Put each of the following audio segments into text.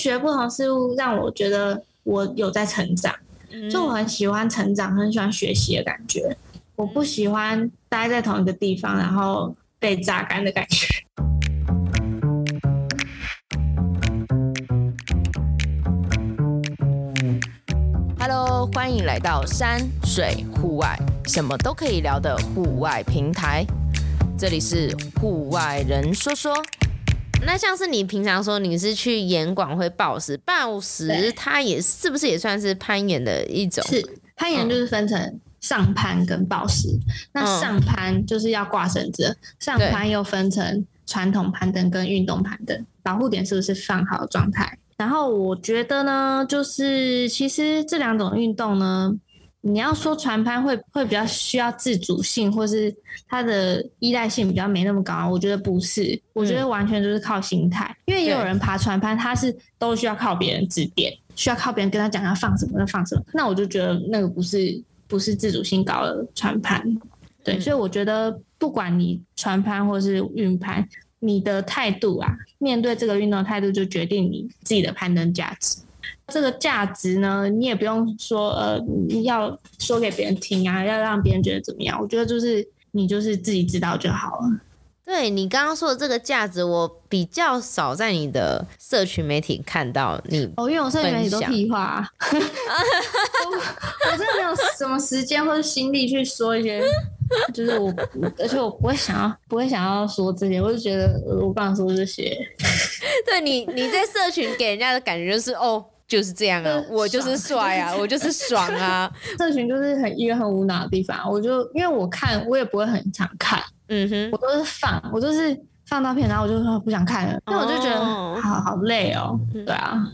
学不同事物让我觉得我有在成长，嗯、就我很喜欢成长，很喜欢学习的感觉。我不喜欢待在同一个地方，然后被榨干的感觉。Hello，欢迎来到山水户外，什么都可以聊的户外平台。这里是户外人说说。那像是你平常说你是去岩馆会抱石，暴石它也是不是也算是攀岩的一种？是，攀岩就是分成上攀跟抱石。那上攀就是要挂绳子，上攀又分成传统攀登跟运动攀登，保护点是不是放好的状态？然后我觉得呢，就是其实这两种运动呢。你要说船攀会会比较需要自主性，或是它的依赖性比较没那么高，我觉得不是，我觉得完全就是靠心态。嗯、因为也有人爬船攀，他是都需要靠别人指点，需要靠别人跟他讲要放什么要放什么。那我就觉得那个不是不是自主性高的船攀。对，嗯、所以我觉得不管你船攀或是运攀，你的态度啊，面对这个运动态度就决定你自己的攀登价值。这个价值呢，你也不用说，呃，要说给别人听啊，要让别人觉得怎么样？我觉得就是你就是自己知道就好了。对，你刚刚说的这个价值，我比较少在你的社群媒体看到你。哦，因为我社群媒体都屁话啊，我，我真的没有什么时间或者心力去说一些，就是我，而且我不会想要，不会想要说这些，我就觉得我刚刚说这些。对你，你在社群给人家的感觉就是哦。就是这样啊，我就是帅啊，我就是爽啊。社群就是很一个很无脑的地方，我就因为我看我也不会很常看，嗯哼，我都是放，我都是放照片，然后我就说不想看了，那、哦、我就觉得好好累哦，对啊。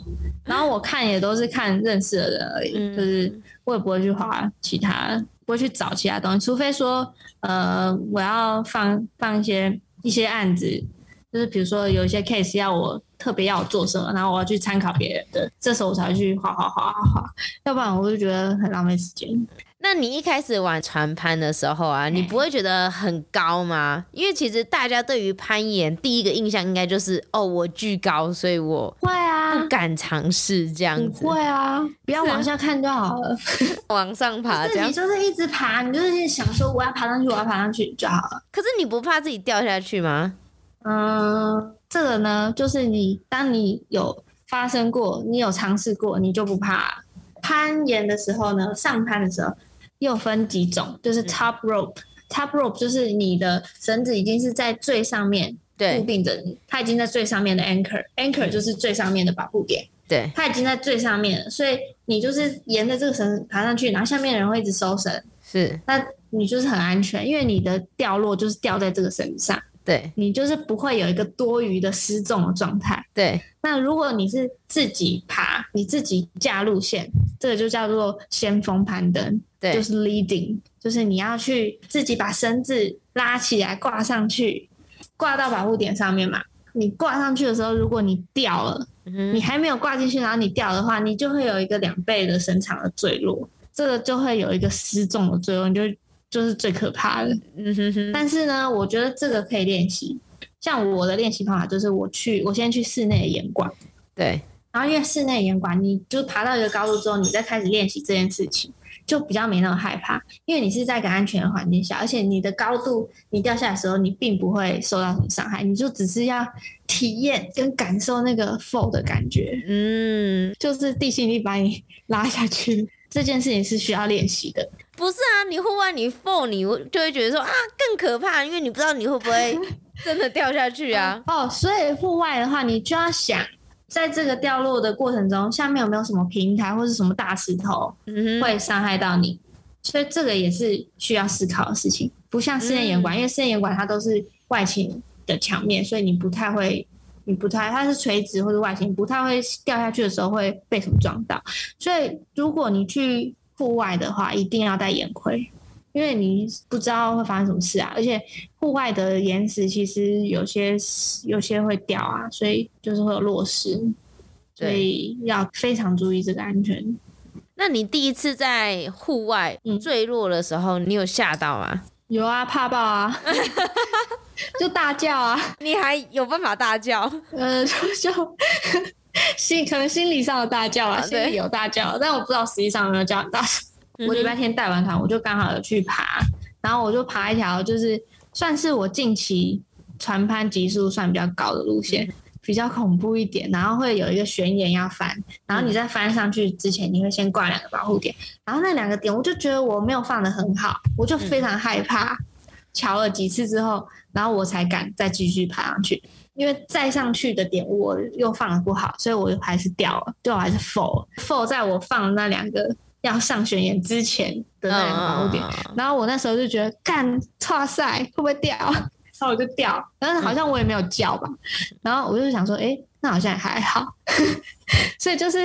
然后我看也都是看认识的人而已，嗯、就是我也不会去划其他，不会去找其他东西，除非说呃我要放放一些一些案子。就是比如说有一些 case 要我特别要我做什么，然后我要去参考别人的，这时候我才会去画画画画画，要不然我就觉得很浪费时间。那你一开始玩船攀的时候啊，你不会觉得很高吗？因为其实大家对于攀岩第一个印象应该就是哦，我巨高，所以我会啊不敢尝试这样子。会啊，不要往下看就好了，往上爬这样。你就是一直爬，你就是想说我要爬上去，我要爬上去就好了。可是你不怕自己掉下去吗？嗯，这个呢，就是你当你有发生过，你有尝试过，你就不怕。攀岩的时候呢，上攀的时候又分几种，就是 top rope，top rope 就是你的绳子已经是在最上面固定着你，它已经在最上面的 anchor，anchor 就是最上面的保护点，对，它已经在最上面了，所以你就是沿着这个绳子爬上去，然后下面的人会一直收绳，是，那你就是很安全，因为你的掉落就是掉在这个绳子上。对，你就是不会有一个多余的失重的状态。对，那如果你是自己爬，你自己架路线，这个就叫做先锋攀登。对，就是 leading，就是你要去自己把绳子拉起来挂上去，挂到保护点上面嘛。你挂上去的时候，如果你掉了，嗯、你还没有挂进去，然后你掉的话，你就会有一个两倍的绳长的坠落，这个就会有一个失重的坠落，你就。就是最可怕的，嗯哼哼。但是呢，我觉得这个可以练习。像我的练习方法就是，我去，我先去室内的岩馆，对。然后因为室内岩馆，你就爬到一个高度之后，你再开始练习这件事情，就比较没那么害怕，因为你是在一个安全的环境下，而且你的高度，你掉下来的时候，你并不会受到什么伤害，你就只是要体验跟感受那个 fall 的感觉，嗯，就是地心力把你拉下去，这件事情是需要练习的。不是啊，你户外你 fall 你就会觉得说啊更可怕，因为你不知道你会不会真的掉下去啊。哦，所以户外的话，你就要想，在这个掉落的过程中，下面有没有什么平台或是什么大石头会伤害到你？嗯、所以这个也是需要思考的事情。不像室内岩馆，嗯、因为室内岩馆它都是外倾的墙面，所以你不太会，你不太它是垂直或者外倾，不太会掉下去的时候会被什么撞到。所以如果你去户外的话，一定要戴眼盔，因为你不知道会发生什么事啊。而且户外的岩石其实有些有些会掉啊，所以就是会有落石，所以要非常注意这个安全。那你第一次在户外坠落的时候，嗯、你有吓到吗？有啊，怕爆啊，就大叫啊！你还有办法大叫？呃，就就 心可能心理上的大叫啊，心里有大叫，但我不知道实际上有没有叫很大声。我礼拜天带完团，我就刚好有去爬，然后我就爬一条，就是算是我近期船攀级数算比较高的路线，比较恐怖一点，然后会有一个悬崖要翻，然后你在翻上去之前，你会先挂两个保护点，然后那两个点我就觉得我没有放的很好，我就非常害怕，瞧了几次之后，然后我才敢再继续爬上去，因为再上去的点我又放的不好，所以我就还是掉了，最后还是 fall fall 在我放的那两个。要上悬崖之前的那两个点，然后我那时候就觉得，干，剉赛会不会掉？然后我就掉，但是好像我也没有叫吧。然后我就想说，哎、欸，那好像也还好。所以就是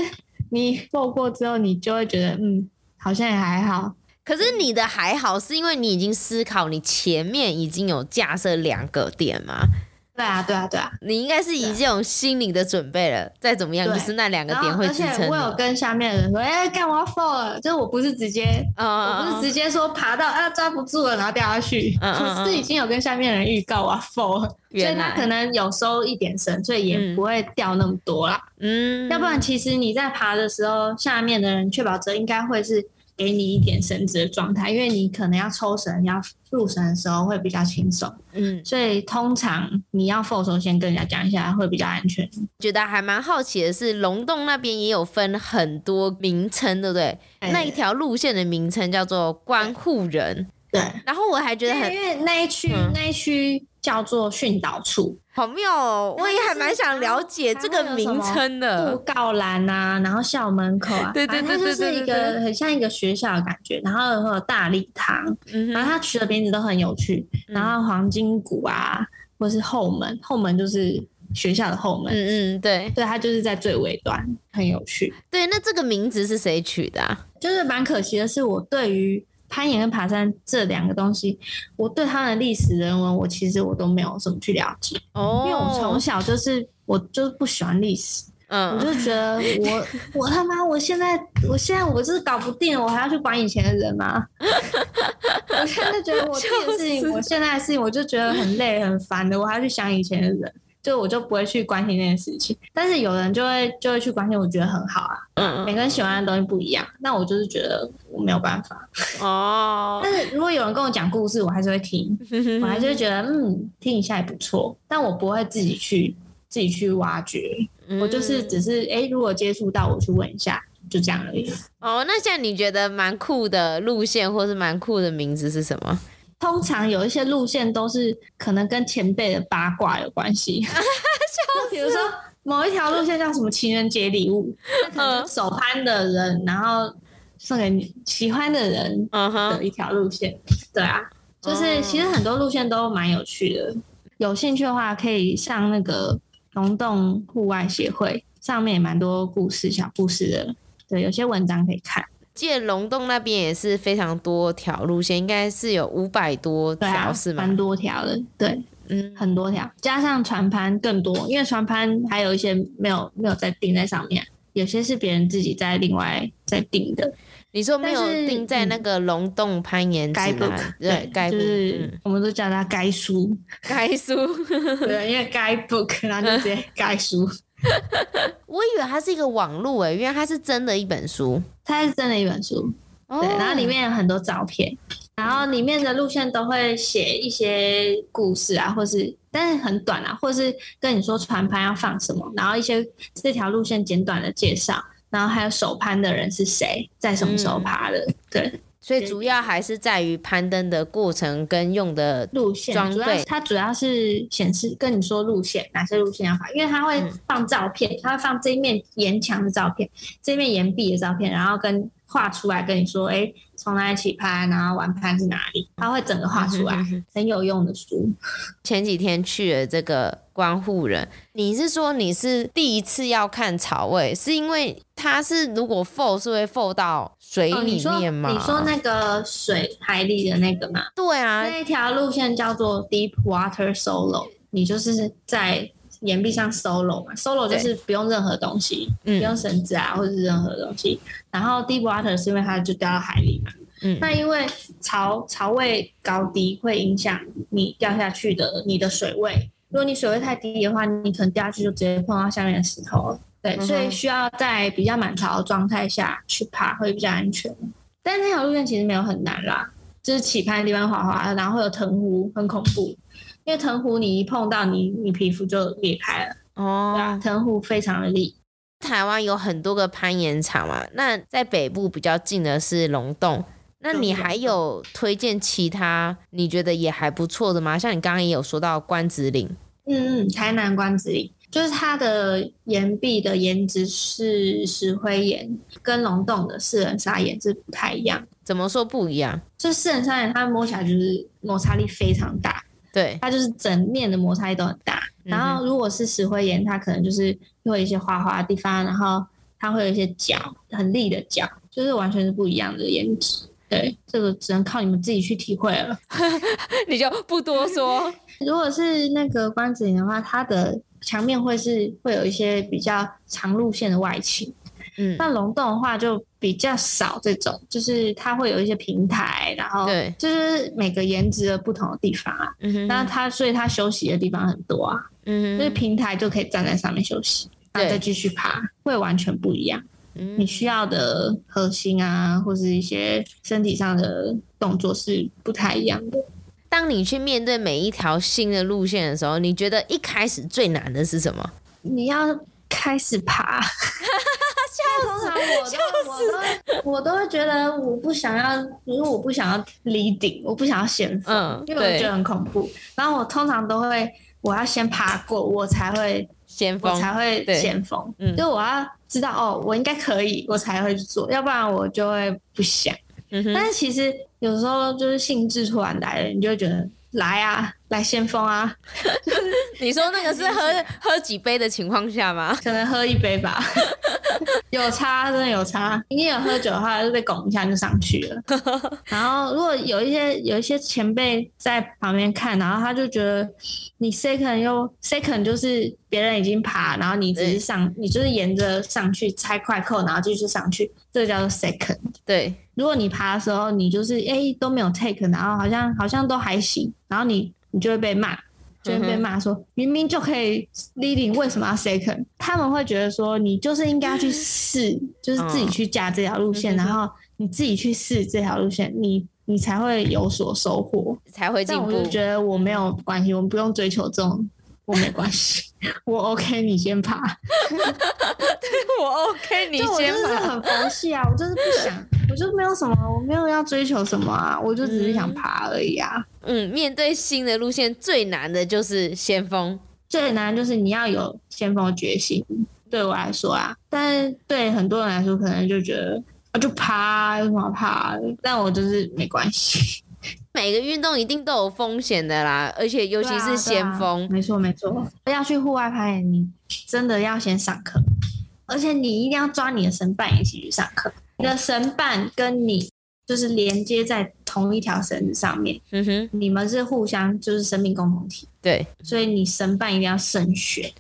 你过过之后，你就会觉得，嗯，好像也还好。可是你的还好，是因为你已经思考，你前面已经有架设两个点吗？对啊，对啊，对啊，你应该是已经有心理的准备了。再怎么样，就是那两个点会支撑。而且我有跟下面的人说：“哎、欸，干嘛 fall 了。”就是我不是直接，嗯、我不是直接说爬到啊抓不住了，然后掉下去。嗯，我是已经有跟下面的人预告啊 fall 了，所以他可能有收一点绳，所以也不会掉那么多啦。嗯，要不然其实你在爬的时候，下面的人确保者应该会是。给你一点绳子的状态，因为你可能要抽绳、要入绳的时候会比较轻松，嗯，所以通常你要时候先跟人家讲一下，会比较安全。觉得还蛮好奇的是，龙洞那边也有分很多名称，对不对？对那一条路线的名称叫做观护人，对。然后我还觉得很，因为那一区、嗯、那一区叫做训导处。好妙哦！我也还蛮想了解这个名称的。布告栏啊，然后校门口啊，对对对对对，它就是一个很像一个学校的感觉。然后会有大礼堂，然后它取的名字都很有趣。然后黄金谷啊，或是后门，后门就是学校的后门。嗯嗯，对对，它就是在最尾端，很有趣。对，那这个名字是谁取的啊？就是蛮可惜的是，我对于。攀岩跟爬山这两个东西，我对他们的历史人文，我其实我都没有怎么去了解。哦，因为我从小就是我就是不喜欢历史，嗯，我就觉得我 我他妈我现在我现在我就是搞不定了，我还要去管以前的人吗？我现在觉得我这个事情，我现在的事情，我就觉得很累很烦的，我还要去想以前的人。就我就不会去关心那件事情，但是有人就会就会去关心，我觉得很好啊。嗯，每个人喜欢的东西不一样，那我就是觉得我没有办法。哦。但是如果有人跟我讲故事，我还是会听，我还是会觉得嗯，听一下也不错。但我不会自己去自己去挖掘，我就是只是哎、欸，如果接触到我去问一下，就这样而已。哦，那像你觉得蛮酷的路线，或是蛮酷的名字是什么？通常有一些路线都是可能跟前辈的八卦有关系，就比如说某一条路线叫什么情人节礼物，嗯，手攀的人然后送给你喜欢的人的一条路线，对啊，就是其实很多路线都蛮有趣的，有兴趣的话可以上那个龙洞户外协会，上面也蛮多故事小故事的，对，有些文章可以看。记得龙洞那边也是非常多条路线，应该是有五百多条，啊，是吗？蛮多条的，对，嗯，很多条，加上船攀更多，因为船攀还有一些没有没有在定在上面，有些是别人自己在另外在定的。你说没有定在那个龙洞攀岩指南，嗯，对，该就是我们都叫它该书，该书，对，因为该 book，然后就直接该书。我以为它是一个网络诶、欸，因为它是真的一本书，它是真的一本书，对，然后里面有很多照片，然后里面的路线都会写一些故事啊，或是但是很短啊，或是跟你说船攀要放什么，然后一些这条路线简短的介绍，然后还有首攀的人是谁，在什么时候爬的，嗯、对。所以主要还是在于攀登的过程跟用的路线装备，它主要是显示跟你说路线哪些路线要爬，因为它会放照片，它会放这一面岩墙的照片，这一面岩壁的照片，然后跟画出来跟你说，哎，从哪里起攀，然后完攀是哪里，它会整个画出来，很有用的书。前几天去了这个。观护人，你是说你是第一次要看草位，是因为它是如果 fall 是会 fall 到水里面吗？哦，你说，你说那个水海里的那个吗？对啊，那一条路线叫做 Deep Water Solo，你就是在岩壁上 solo 嘛，solo 就是不用任何东西，不用绳子啊或者是任何东西。然后 Deep Water 是因为它就掉到海里嘛，嗯，那因为潮潮位高低会影响你掉下去的你的水位。如果你水位太低的话，你可能掉下去就直接碰到下面的石头了。对，所以需要在比较满潮的状态下去爬会比较安全。但是那条路线其实没有很难啦，就是起攀的地方滑滑，然后会有藤壶，很恐怖。因为藤壶你一碰到你，你皮肤就裂开了。哦，对啊，藤壶非常的利。台湾有很多个攀岩场嘛，那在北部比较近的是龙洞。那你还有推荐其他你觉得也还不错的吗？像你刚刚也有说到关子岭，嗯嗯，台南关子岭就是它的岩壁的岩质是石灰岩，跟龙洞的四人砂岩是不太一样。怎么说不一样？就四人砂岩它摸起来就是摩擦力非常大，对，它就是整面的摩擦力都很大。然后如果是石灰岩，它可能就是会有一些滑滑的地方，然后它会有一些角很立的角，就是完全是不一样的颜值。对，这个只能靠你们自己去体会了，你就不多说。如果是那个关子岩的话，它的墙面会是会有一些比较长路线的外倾，嗯，那龙洞的话就比较少这种，就是它会有一些平台，然后对，就是每个颜值的不同的地方啊，嗯哼，那它所以它休息的地方很多啊，嗯哼，就是平台就可以站在上面休息，然后再继续爬，会完全不一样。嗯。你需要的核心啊，或是一些身体上的动作是不太一样的。当你去面对每一条新的路线的时候，你觉得一开始最难的是什么？你要开始爬。通常我都我都我都会觉得我不想要，因为我不想要离顶，我不想要先锋，嗯，因为我觉得很恐怖。然后我通常都会，我要先爬过，我才会先锋，我才会先锋。嗯，就我要。知道哦，我应该可以，我才会去做，要不然我就会不想。但是其实有时候就是兴致突然来了，你就会觉得来啊，来先锋啊。你说那个是喝 喝几杯的情况下吗？可能喝一杯吧。有差，真的有差。你有喝酒的话，就被拱一下就上去了。然后如果有一些有一些前辈在旁边看，然后他就觉得你 second 又 second 就是别人已经爬，然后你只是上，你就是沿着上去拆快扣，然后继续上去，这个叫做 second。对，如果你爬的时候你就是哎、欸、都没有 take，然后好像好像都还行，然后你你就会被骂。就会被骂说，明明就可以 leading，为什么要 second？他们会觉得说，你就是应该要去试，就是自己去架这条路线，然后你自己去试这条路线，你你才会有所收获，才会进步。但我就觉得我没有关系，我们不用追求这种，我没关系，我 OK，你先爬。我 OK，你 先爬。我就是很佛系啊，我就是不想。我就没有什么，我没有要追求什么啊，我就只是想爬而已啊。嗯，面对新的路线最难的就是先锋，最难就是你要有先锋的决心。对我来说啊，但是对很多人来说，可能就觉得啊，就爬有什么爬？但我就是没关系。每个运动一定都有风险的啦，而且尤其是先锋。没错没错，要去户外攀岩，你真的要先上课，而且你一定要抓你的神伴一起去上课。你的绳伴跟你就是连接在同一条绳子上面，嗯哼，你们是互相就是生命共同体，对，所以你神伴一定要慎选。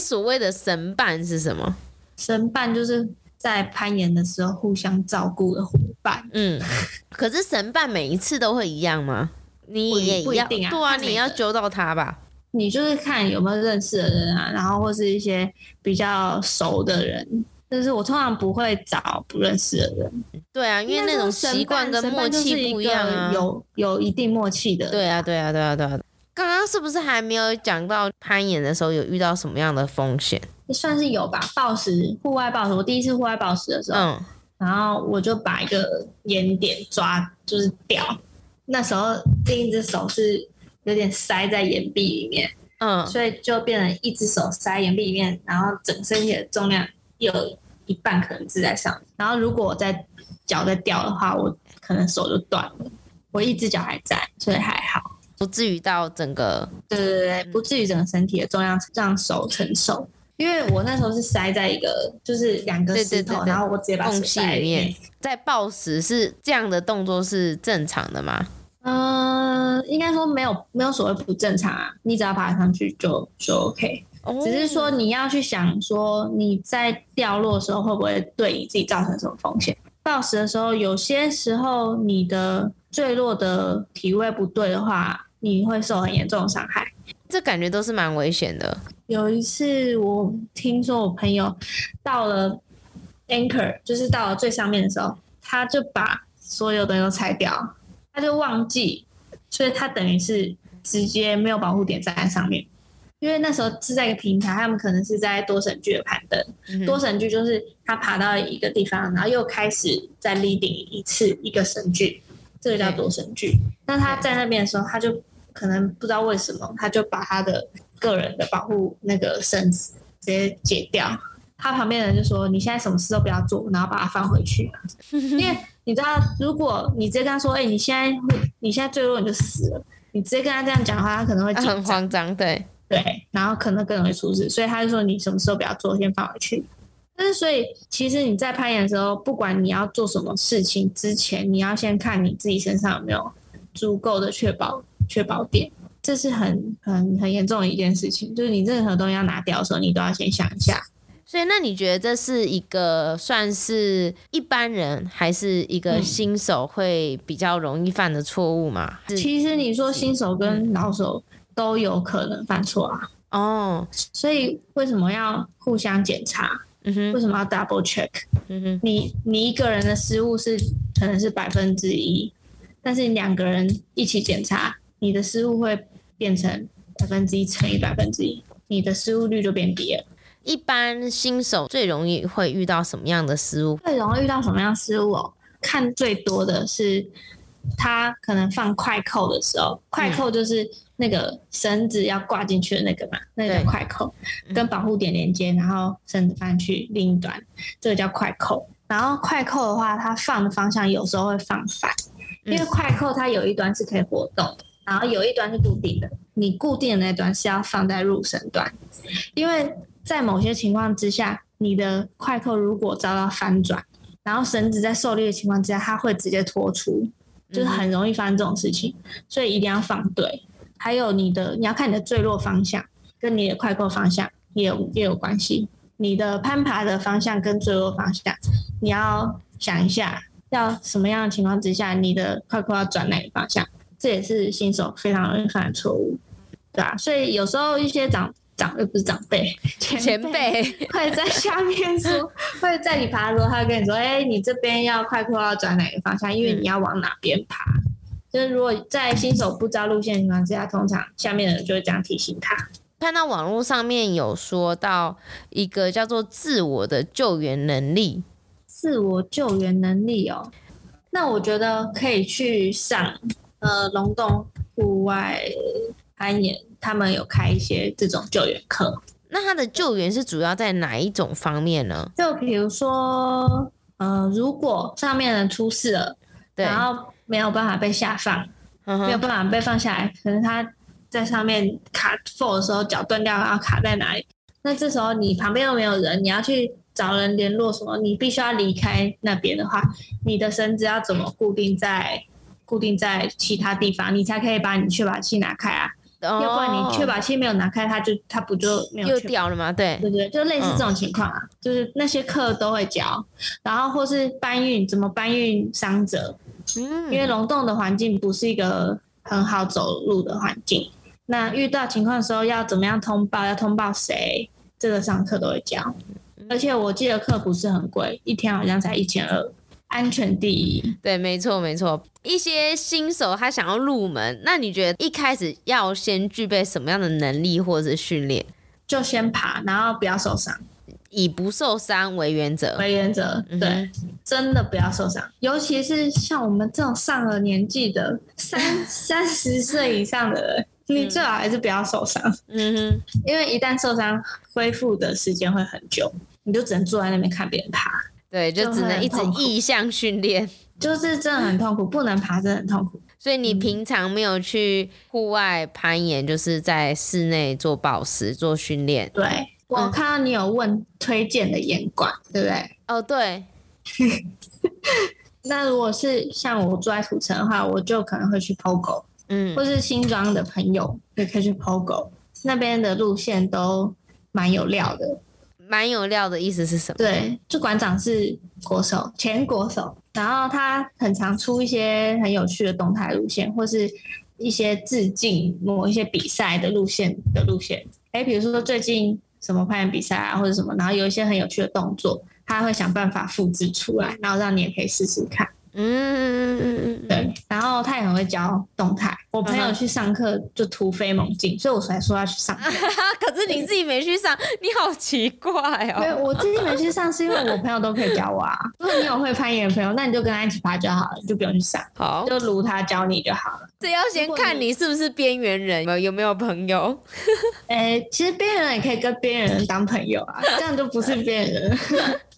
所谓的神伴是什么？神伴就是在攀岩的时候互相照顾的伙伴。嗯，可是神伴每一次都会一样吗？你也不一定啊，对啊，你要揪到他吧？你就是看有没有认识的人啊，然后或是一些比较熟的人。就是我通常不会找不认识的人，对啊，因为那种习惯跟默契不一样啊，有有一定默契的。对啊，对啊，对啊，对啊。刚刚是不是还没有讲到攀岩的时候有遇到什么样的风险？算是有吧，暴食，户外暴食。我第一次户外暴食的时候，嗯，然后我就把一个岩点抓，就是掉。那时候另一只手是有点塞在岩壁里面，嗯，所以就变成一只手塞岩壁里面，然后整身体的重量有。一半可能是在上面，然后如果我在脚在掉的话，我可能手就断了。我一只脚还在，所以还好，不至于到整个。对对对，不至于整个身体的重量让手承受。因为我那时候是塞在一个就是两个石头，然后我直接把手塞里面。在抱石是这样的动作是正常的吗？嗯、呃，应该说没有没有所谓不正常啊，你只要爬上去就就 OK。只是说你要去想说你在掉落的时候会不会对你自己造成什么风险？暴食的时候，有些时候你的坠落的体位不对的话，你会受很严重的伤害。这感觉都是蛮危险的。有一次我听说我朋友到了 anchor，就是到了最上面的时候，他就把所有的都拆掉，他就忘记，所以他等于是直接没有保护点站在上面。因为那时候是在一个平台，他们可能是在多神剧的攀登。嗯、多神剧就是他爬到一个地方，然后又开始再立顶一次一个神剧，这个叫多神剧。那他在那边的时候，他就可能不知道为什么，他就把他的个人的保护那个绳子直接解掉。他旁边的人就说：“你现在什么事都不要做，然后把它放回去。”因为你知道，如果你直接跟他说：“哎、欸，你现在，你现在坠落你就死了。”你直接跟他这样讲的话，他可能会很慌张，对。对，然后可能更容易出事，所以他就说你什么时候不要做，先放回去。但是，所以其实你在攀岩的时候，不管你要做什么事情之前，你要先看你自己身上有没有足够的确保确保点，这是很很很严重的一件事情。就是你任何东西要拿掉的时候，你都要先想一下。所以，那你觉得这是一个算是一般人，还是一个新手会比较容易犯的错误吗？嗯、其实你说新手跟老手。嗯都有可能犯错啊！哦，所以为什么要互相检查？嗯哼，为什么要 double check？嗯哼，你你一个人的失误是可能是百分之一，但是两个人一起检查，你的失误会变成百分之一乘以百分之一，你的失误率就变低了。一般新手最容易会遇到什么样的失误？最容易遇到什么样失误哦？看最多的是他可能放快扣的时候，快扣就是。那个绳子要挂进去的那个嘛，那个叫快扣，跟保护点连接，然后绳子放去另一端，这个叫快扣。然后快扣的话，它放的方向有时候会放反，因为快扣它有一端是可以活动，然后有一端是固定的。你固定的那端是要放在入绳端，因为在某些情况之下，你的快扣如果遭到翻转，然后绳子在受力的情况之下，它会直接脱出，就是很容易发生这种事情，所以一定要放对。还有你的，你要看你的坠落方向跟你的快扣方向也有也有关系。你的攀爬的方向跟坠落方向，你要想一下，要什么样的情况之下，你的快扣要转哪个方向？这也是新手非常容易犯的错误，对吧、啊？所以有时候一些长长又不是长辈前辈会在下面说，会在你爬的时候，他会跟你说：“哎、你这边要快扣要转哪个方向？因为你要往哪边爬。”就是如果在新手不知道路线的情况之下，通常下面的人就会这样提醒他。看到网络上面有说到一个叫做自我的救援能力，自我救援能力哦，那我觉得可以去上呃龙洞户外攀岩，他们有开一些这种救援课。那他的救援是主要在哪一种方面呢？就比如说呃，如果上面人出事了，对然后。没有办法被下放，嗯、没有办法被放下来，可能他在上面卡 fall 的时候脚断掉，然后卡在哪里？那这时候你旁边又没有人，你要去找人联络什么？你必须要离开那边的话，你的绳子要怎么固定在固定在其他地方，你才可以把你确保器拿开啊？哦、要不然你确保器没有拿开，它就它不就没有又掉了吗？对对对，就类似这种情况啊，嗯、就是那些课都会教，然后或是搬运怎么搬运伤者。嗯，因为龙洞的环境不是一个很好走路的环境，那遇到情况的时候要怎么样通报？要通报谁？这个上课都会教，而且我记得课不是很贵，一天好像才一千二，安全第一。对，没错没错。一些新手他想要入门，那你觉得一开始要先具备什么样的能力或者是训练？就先爬，然后不要受伤。以不受伤为原则，为原则，对，真的不要受伤，尤其是像我们这种上了年纪的三三十岁以上的人，你最好还是不要受伤，嗯哼，因为一旦受伤，恢复的时间会很久，你就只能坐在那边看别人爬，对，就只能一直逆向训练，就是真的很痛苦，不能爬真的很痛苦。所以你平常没有去户外攀岩，就是在室内做抱石做训练，对。我看到你有问推荐的烟馆，对不对？哦，对。那如果是像我住在土城的话，我就可能会去 POGO，嗯，或是新庄的朋友也可以去 POGO，那边的路线都蛮有料的。蛮有料的意思是什么？对，就馆长是国手，前国手，然后他很常出一些很有趣的动态路线，或是。一些致敬某一些比赛的路线的路线。哎，比如说最近什么攀岩比赛啊，或者什么，然后有一些很有趣的动作，他会想办法复制出来，然后让你也可以试试看。嗯对，然后他也很会教动态。我朋友去上课就突飞猛进，所以我才说要去上课。可是你自己没去上，你好奇怪哦。对，我自己没去上，是因为我朋友都可以教我啊。如果你有会攀岩的朋友，那你就跟他一起爬就好了，你就不用去上。好，就如他教你就好了。这要先看你是不是边缘人，有没有，有没有朋友？哎，其实边缘人也可以跟边缘人当朋友啊，这样就不是边缘人。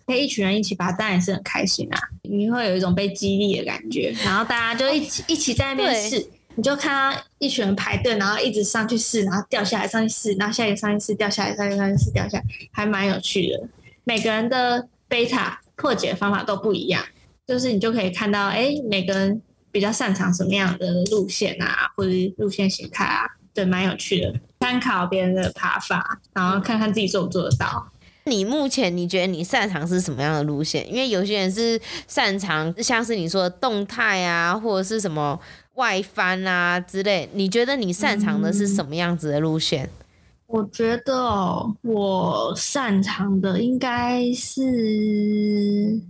可以一群人一起爬，当然是很开心啊！你会有一种被激励的感觉，然后大家就一起一起在那边试，你就看到一群人排队，然后一直上去试，然后掉下来上去试，然后下一个上去试，掉下来上去上去试，掉下来，还蛮有趣的。每个人的贝塔破解方法都不一样，就是你就可以看到，哎，每个人比较擅长什么样的路线啊，或者路线形态啊，对，蛮有趣的。参考别人的爬法，然后看看自己做不做得到。你目前你觉得你擅长是什么样的路线？因为有些人是擅长像是你说的动态啊，或者是什么外翻啊之类。你觉得你擅长的是什么样子的路线？我觉得，我擅长的应该是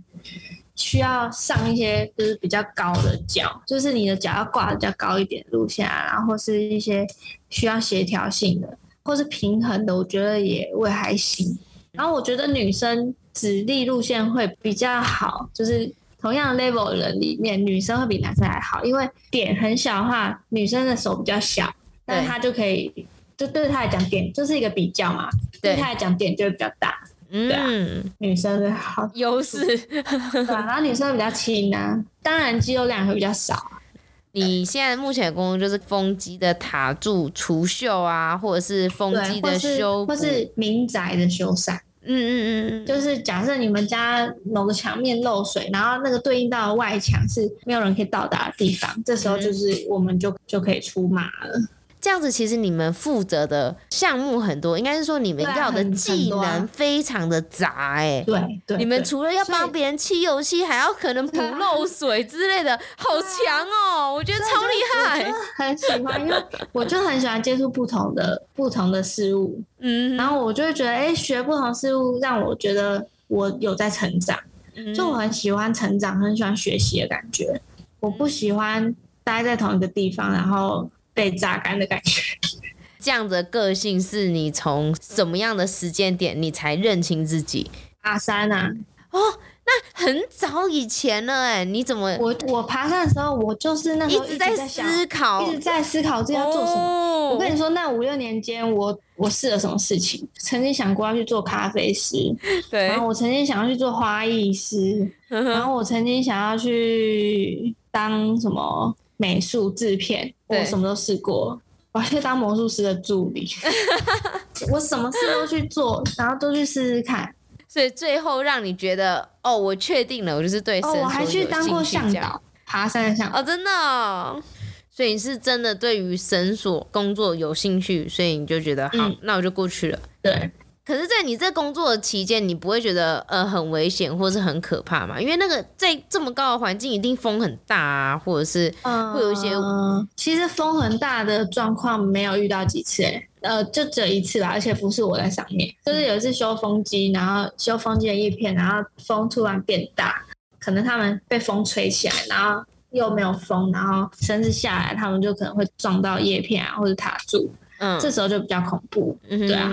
需要上一些就是比较高的脚，就是你的脚要挂的比较高一点路线啊，然后是一些需要协调性的或是平衡的，我觉得也会还行。然后我觉得女生指力路线会比较好，就是同样 level 的人里面，女生会比男生还好，因为点很小的话，女生的手比较小，但她就可以，就对她来讲点就是一个比较嘛，对她来讲点就会比较大，对啊，嗯，女生的好优势？然后女生比较轻啊，当然肌肉量会比较少。你现在目前的工作就是风机的塔柱除锈啊，或者是风机的修补，或是民宅的修缮。嗯嗯嗯，就是假设你们家某个墙面漏水，然后那个对应到外墙是没有人可以到达的地方，这时候就是我们就就可以出马了。这样子，其实你们负责的项目很多，应该是说你们要的技能非常的杂哎、欸。对对，对，你们除了要帮别人漆油漆，还要可能补漏水之类的，好强哦、喔！我觉得超厉害，很喜欢，因为我就很喜欢接触不同的不同的事物，嗯，然后我就会觉得，哎、欸，学不同事物让我觉得我有在成长，就我很喜欢成长，很喜欢学习的感觉，我不喜欢待在同一个地方，然后。被榨干的感觉，这样的个性是你从什么样的时间点你才认清自己？爬山啊，哦，那很早以前了哎，你怎么？我我爬山的时候，我就是那时候一直在思考，一直在思考自己要做什么。哦、我跟你说，那五六年间，我我试了什么事情？曾经想过要去做咖啡师，对，然后我曾经想要去做花艺师，然后我曾经想要去当什么？美术制片，我什么都试过。我还去当魔术师的助理，我什么事都去做，然后都去试试看。所以最后让你觉得，哦，我确定了，我就是对绳索有兴趣。哦，我还去当过向导，爬山的向导。哦，真的哦。所以你是真的对于绳索工作有兴趣，所以你就觉得好，嗯，那我就过去了。对。可是，在你这工作的期间，你不会觉得呃很危险或是很可怕吗？因为那个在这么高的环境，一定风很大啊，或者是会有一些……呃、其实风很大的状况没有遇到几次，呃，就只有一次吧，而且不是我在上面，就是有一次修风机，然后修风机的叶片，然后风突然变大，可能他们被风吹起来，然后又没有风，然后绳子下来，他们就可能会撞到叶片啊，或者塔柱。嗯，这时候就比较恐怖，嗯、对啊。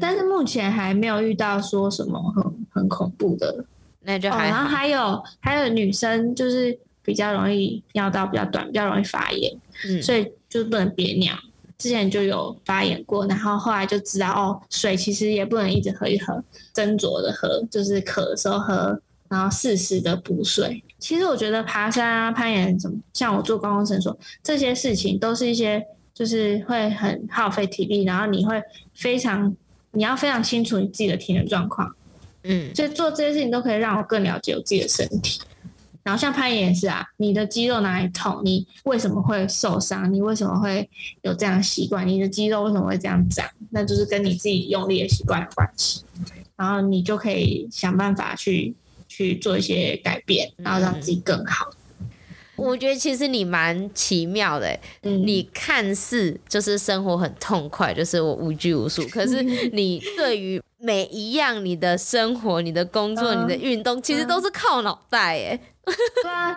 但是目前还没有遇到说什么很很恐怖的，那就还然后还有还有女生就是比较容易尿道比较短，比较容易发炎，嗯，所以就不能憋尿。之前就有发炎过，然后后来就知道哦，水其实也不能一直喝一喝，斟酌的喝，就是渴的时候喝，然后适时的补水。其实我觉得爬山啊、攀岩什么，像我做观光绳索这些事情，都是一些。就是会很耗费体力，然后你会非常，你要非常清楚你自己的体能状况，嗯，所以做这些事情都可以让我更了解我自己的身体。然后像攀岩也是啊，你的肌肉哪里痛，你为什么会受伤，你为什么会有这样的习惯，你的肌肉为什么会这样长，那就是跟你自己用力的习惯有关系。然后你就可以想办法去去做一些改变，然后让自己更好。我觉得其实你蛮奇妙的，嗯，你看似就是生活很痛快，就是我无拘无束，可是 你对于每一样你的生活、你的工作、你的运动，其实都是靠脑袋，哎，对啊，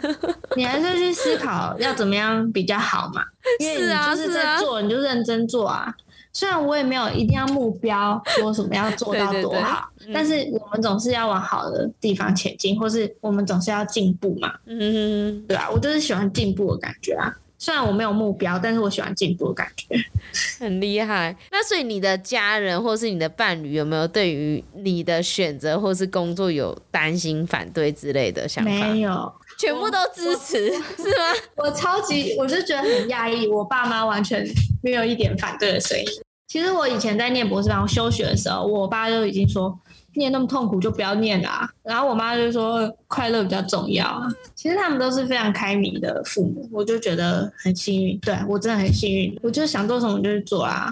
你还是去思考要怎么样比较好嘛，因为 你就是在做，你就认真做啊。虽然我也没有一定要目标说什么要做 到多好，但是我们总是要往好的地方前进，或是我们总是要进步嘛。嗯，对啊，我就是喜欢进步的感觉啊。虽然我没有目标，但是我喜欢进步的感觉。很厉害。那所以你的家人或是你的伴侣有没有对于你的选择或是工作有担心、反对之类的想法？没有，全部都支持，是吗？我超级，我就觉得很压抑，我爸妈完全。没有一点反对的声音。其实我以前在念博士班休学的时候，我爸就已经说，念那么痛苦就不要念啦。然后我妈就说快乐比较重要。其实他们都是非常开明的父母，我就觉得很幸运。对，我真的很幸运，我就想做什么就去做啊。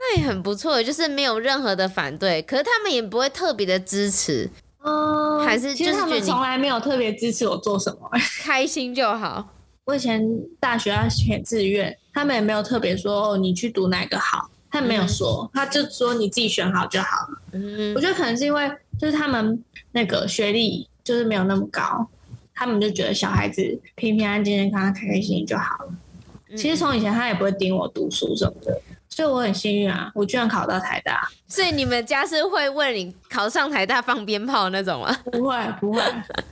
那也很不错，就是没有任何的反对，可是他们也不会特别的支持。嗯，还是就是他们从来没有特别支持我做什么，开心就好。我以前大学要选志愿。他们也没有特别说哦，你去读哪个好，他没有说，他就说你自己选好就好了。嗯，我觉得可能是因为就是他们那个学历就是没有那么高，他们就觉得小孩子平平安安、健健康康、开开心心就好了。其实从以前他也不会盯我读书什么的。所以我很幸运啊，我居然考到台大。所以你们家是会为你考上台大放鞭炮那种吗？不会，不会，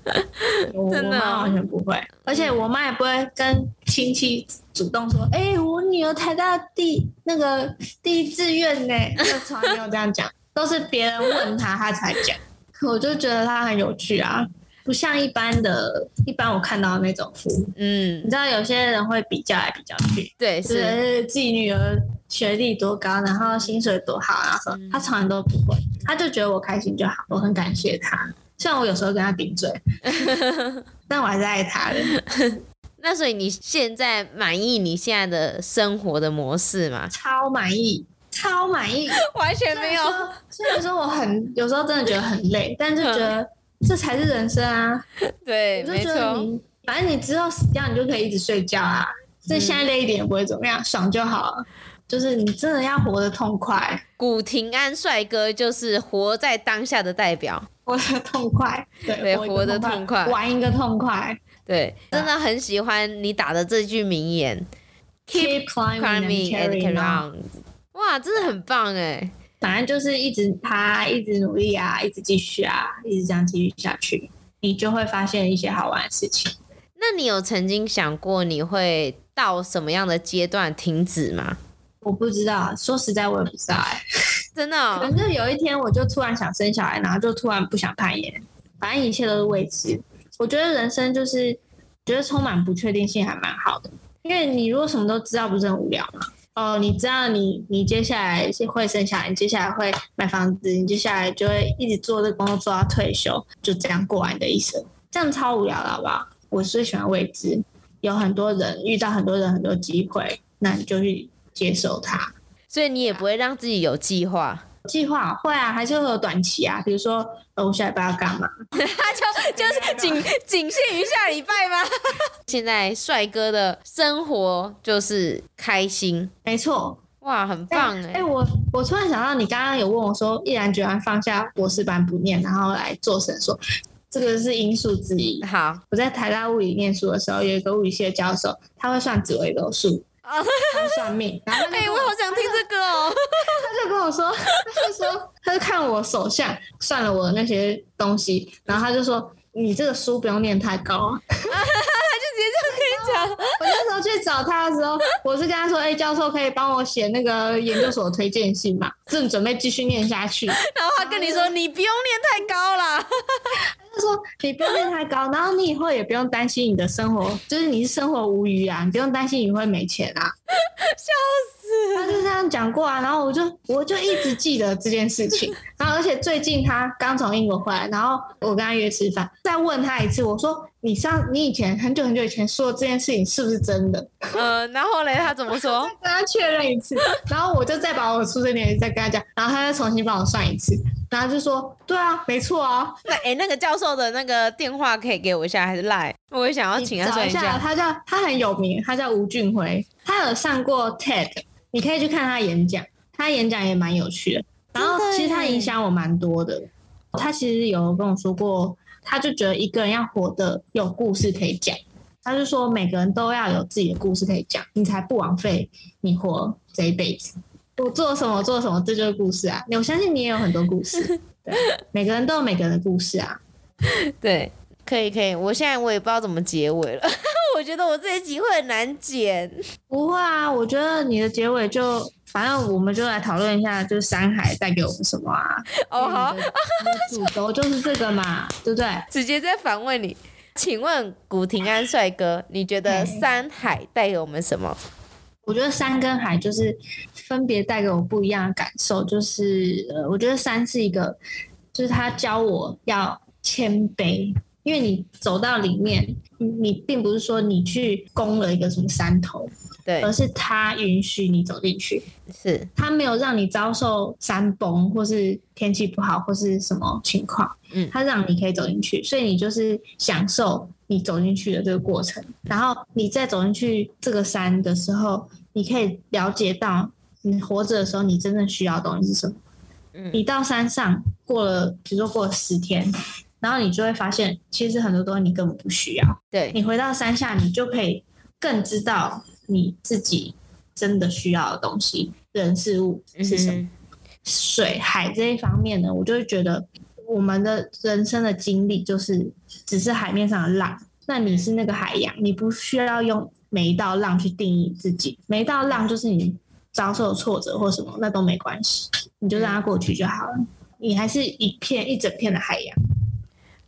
真的，我妈完全不会。而且我妈也不会跟亲戚主动说：“哎、欸，我女儿台大第那个第一志愿呢。”就从来没有这样讲，都是别人问她，她才讲。我就觉得她很有趣啊。不像一般的，一般我看到的那种父母，嗯，你知道有些人会比较来比较去，对，是，是自己女儿学历多高，然后薪水多好，然后说他从来都不会，他就觉得我开心就好，我很感谢他，虽然我有时候跟他顶嘴，但我还是爱他的。那所以你现在满意你现在的生活的模式吗？超满意，超满意，完全没有。虽然说我很有时候真的觉得很累，但是觉得。这才是人生啊！对，没错。反正你知道死掉，你就可以一直睡觉啊。这、嗯、现在累一点也不会怎么样，爽就好了。就是你真的要活得痛快。古廷安帅哥就是活在当下的代表，活得痛快。对，对活得痛快，玩一个痛快。对，真的很喜欢你打的这句名言：Keep climbing and carry on。哇，真的很棒哎！反正就是一直爬，一直努力啊，一直继续啊，一直这样继续下去，你就会发现一些好玩的事情。那你有曾经想过你会到什么样的阶段停止吗？我不知道，说实在我也不知道哎、欸，真的、哦。可能就有一天我就突然想生小孩，然后就突然不想攀岩，反正一切都是未知。我觉得人生就是觉得充满不确定性还蛮好的，因为你如果什么都知道，不是很无聊吗？哦，你知道你你接下来会生小孩，你接下来会买房子，你接下来就会一直做这个工作做到退休，就这样过完的一生，这样超无聊的好不好？我最喜欢未知，有很多人遇到很多人很多机会，那你就去接受它。所以你也不会让自己有计划。计划会啊，还是会有短期啊，比如说，呃，我下礼拜要干嘛？他 就就是仅仅限于下礼拜吗？现在帅哥的生活就是开心，没错，哇，很棒哎！哎、欸欸，我我突然想到，你刚刚有问我说，毅然决然放下博士班不念，然后来做神说，这个是因素之一。好，我在台大物理念书的时候，有一个物理系的教授，他会算紫微斗数。他算命，然后哎、欸，我好想听这个哦。他就跟我说，他就说，他就看我手相，算了我那些东西，然后他就说，你这个书不用念太高。他就直接这样跟你讲。我那时候去找他的时候，我是跟他说，哎、欸，教授可以帮我写那个研究所推荐信嘛？正准备继续念下去。然后他跟你说，你不用念太高了。他说：“你不用念太高，然后你以后也不用担心你的生活，就是你是生活无余啊，你不用担心你会没钱啊。”笑死！他就这样讲过啊，然后我就我就一直记得这件事情。然后而且最近他刚从英国回来，然后我跟他约吃饭，再问他一次，我说：“你上你以前很久很久以前说的这件事情是不是真的？” 呃，然后嘞，他怎么说？再跟他确认一次，然后我就再把我出生年再跟他讲，然后他再重新帮我算一次。然后就说，对啊，没错啊。那哎，那个教授的那个电话可以给我一下，还是赖？我也想要请他一下，他叫他很有名，他叫吴俊辉，他有上过 TED，你可以去看他演讲，他演讲也蛮有趣的。然后其实他影响我蛮多的，他其实有跟我说过，他就觉得一个人要活得有故事可以讲，他就说每个人都要有自己的故事可以讲，你才不枉费你活这一辈子。我做什么，做什么，这就是故事啊！我相信你也有很多故事，对，每个人都有每个人的故事啊。对，可以可以，我现在我也不知道怎么结尾了，我觉得我这一集会很难剪。不会啊，我觉得你的结尾就，反正我们就来讨论一下，就是山海带给我们什么啊？哦好，主轴就是这个嘛，对不对？直接在反问你，请问古廷安帅哥，你觉得山海带给我们什么？我觉得山跟海就是分别带给我不一样的感受，就是呃，我觉得山是一个，就是他教我要谦卑，因为你走到里面，你并不是说你去攻了一个什么山头，对，而是他允许你走进去，是。他没有让你遭受山崩或是天气不好或是什么情况，嗯，他让你可以走进去，所以你就是享受你走进去的这个过程，然后你再走进去这个山的时候。你可以了解到，你活着的时候，你真正需要的东西是什么？嗯，你到山上过了，比如说过了十天，然后你就会发现，其实很多东西你根本不需要。对，你回到山下，你就可以更知道你自己真的需要的东西，人事物是什么。嗯、水海这一方面呢，我就会觉得，我们的人生的经历就是只是海面上的浪，那你是那个海洋，你不需要用。每一道浪去定义自己，每一道浪就是你遭受挫折或什么，那都没关系，你就让它过去就好了。你还是一片一整片的海洋，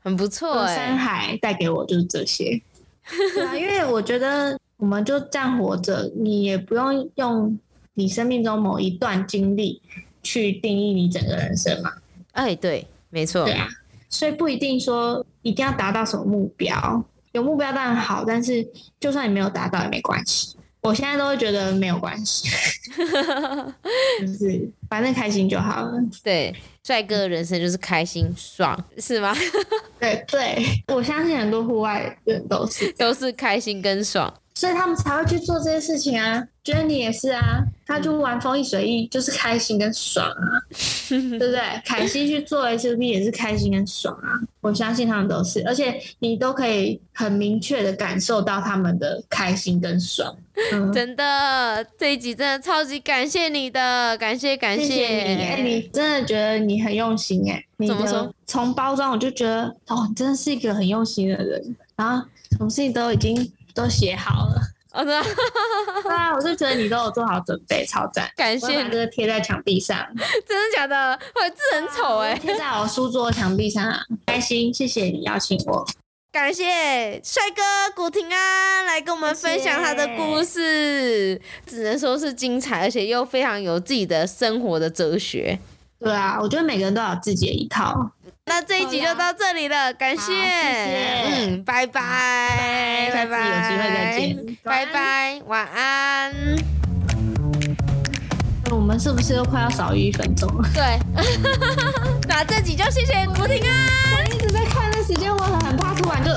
很不错。山海带给我就是这些，对啊，因为我觉得我们就这样活着，你也不用用你生命中某一段经历去定义你整个人生嘛。哎，对，没错，对啊，所以不一定说一定要达到什么目标。有目标当然好，但是就算你没有达到也没关系。我现在都会觉得没有关系，就是反正开心就好了。对，帅哥的人生就是开心爽，是吗？对对，我相信很多户外人都是都是开心跟爽。所以他们才会去做这些事情啊，觉得你也是啊，他就玩风一水一，就是开心跟爽啊，对不对？凯西去做 SUP 也是开心跟爽啊，我相信他们都是，而且你都可以很明确的感受到他们的开心跟爽。嗯、真的，这一集真的超级感谢你的，感谢感谢，你，哎，你真的觉得你很用心哎，怎么说？从包装我就觉得哦，你真的是一个很用心的人，然后什么事情都已经。都写好了，哦，对啊，我就觉得你都有做好准备，超赞！感谢。这个贴在墙壁上，真的假的？我字很丑哎，贴在我书桌墙壁上，啊开心，谢谢你邀请我，感谢帅哥古廷安来跟我们分享他的故事，谢谢，只能说是精彩，而且又非常有自己的生活的哲学。对啊，我觉得每个人都有自己的一套。那这一集就到这里了，感谢，谢谢，嗯，拜拜，拜拜，有机会再见，拜拜，晚安。我们是不是又快要少于一分钟了？对，那这集就谢谢古廷安。我一直在看那时间，我很怕突然就。